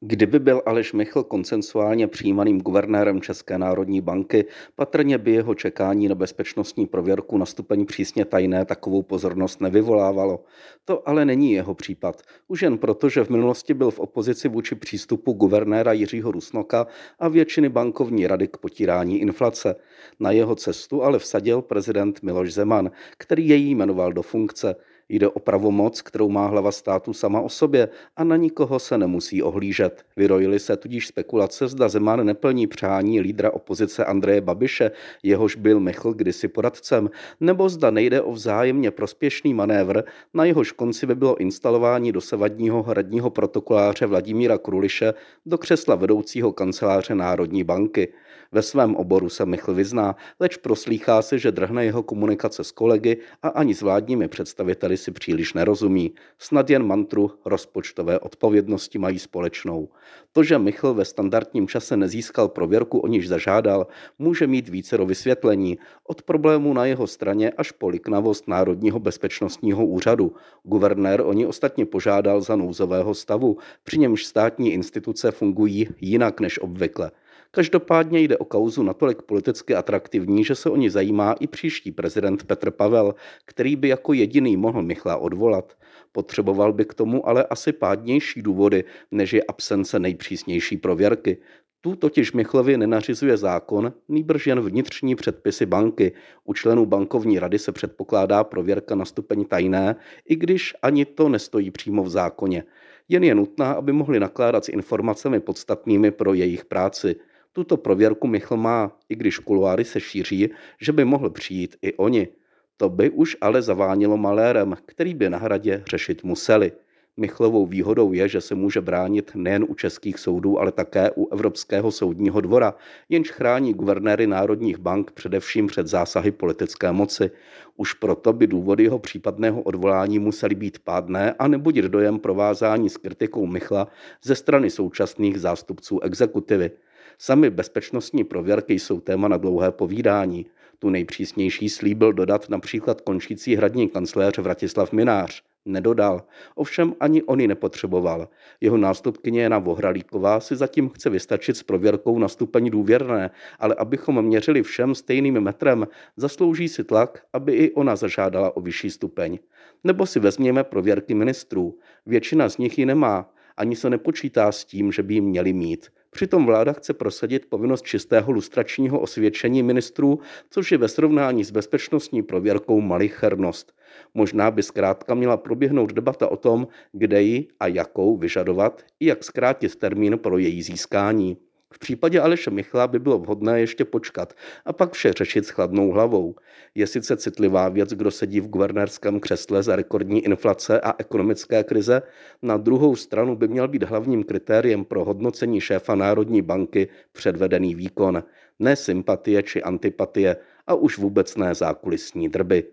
Kdyby byl Aleš Michl konsensuálně přijímaným guvernérem České národní banky, patrně by jeho čekání na bezpečnostní prověrku na stupeň přísně tajné takovou pozornost nevyvolávalo. To ale není jeho případ. Už jen proto, že v minulosti byl v opozici vůči přístupu guvernéra Jiřího Rusnoka a většiny bankovní rady k potírání inflace. Na jeho cestu ale vsadil prezident Miloš Zeman, který jej jmenoval do funkce. Jde o pravomoc, kterou má hlava státu sama o sobě a na nikoho se nemusí ohlížet. Vyrojily se tudíž spekulace, zda Zeman neplní přání lídra opozice Andreje Babiše, jehož byl Michl kdysi poradcem, nebo zda nejde o vzájemně prospěšný manévr, na jehož konci by bylo instalování dosavadního hradního protokoláře Vladimíra Kruliše do křesla vedoucího kanceláře Národní banky. Ve svém oboru se Michl vyzná, leč proslýchá se, že drhne jeho komunikace s kolegy a ani s vládními představiteli si příliš nerozumí. Snad jen mantru rozpočtové odpovědnosti mají společnou. To, že Michl ve standardním čase nezískal prověrku, o níž zažádal, může mít více vysvětlení. Od problémů na jeho straně až po liknavost Národního bezpečnostního úřadu. Guvernér o ní ostatně požádal za nouzového stavu, při němž státní instituce fungují jinak než obvykle. Každopádně jde o kauzu natolik politicky atraktivní, že se o ní zajímá i příští prezident Petr Pavel, který by jako jediný mohl Michla odvolat. Potřeboval by k tomu ale asi pádnější důvody, než je absence nejpřísnější prověrky. Tu totiž Michlovi nenařizuje zákon, nýbrž jen vnitřní předpisy banky. U členů bankovní rady se předpokládá prověrka na stupeň tajné, i když ani to nestojí přímo v zákoně. Jen je nutná, aby mohli nakládat s informacemi podstatnými pro jejich práci. Tuto prověrku Michl má, i když kuluáry se šíří, že by mohl přijít i oni. To by už ale zavánilo malérem, který by na hradě řešit museli. Michlovou výhodou je, že se může bránit nejen u českých soudů, ale také u Evropského soudního dvora, jenž chrání guvernéry národních bank především před zásahy politické moci. Už proto by důvody jeho případného odvolání musely být pádné a nebudit dojem provázání s kritikou Michla ze strany současných zástupců exekutivy. Sami bezpečnostní prověrky jsou téma na dlouhé povídání. Tu nejpřísnější slíbil dodat například končící hradní kancléř Vratislav Minář. Nedodal, ovšem ani on ji nepotřeboval. Jeho nástupkyně Jana Vohralíková si zatím chce vystačit s prověrkou na stupeň důvěrné, ale abychom měřili všem stejným metrem, zaslouží si tlak, aby i ona zažádala o vyšší stupeň. Nebo si vezměme prověrky ministrů. Většina z nich ji nemá, ani se nepočítá s tím, že by ji měli mít. Přitom vláda chce prosadit povinnost čistého lustračního osvědčení ministrů, což je ve srovnání s bezpečnostní prověrkou malichernost. Možná by zkrátka měla proběhnout debata o tom, kde ji a jakou vyžadovat i jak zkrátit termín pro její získání. V případě Aleše Michla by bylo vhodné ještě počkat a pak vše řešit s chladnou hlavou. Je sice citlivá věc, kdo sedí v guvernérském křesle za rekordní inflace a ekonomické krize, na druhou stranu by měl být hlavním kritériem pro hodnocení šéfa Národní banky předvedený výkon, ne sympatie či antipatie a už vůbec ne zákulisní drby.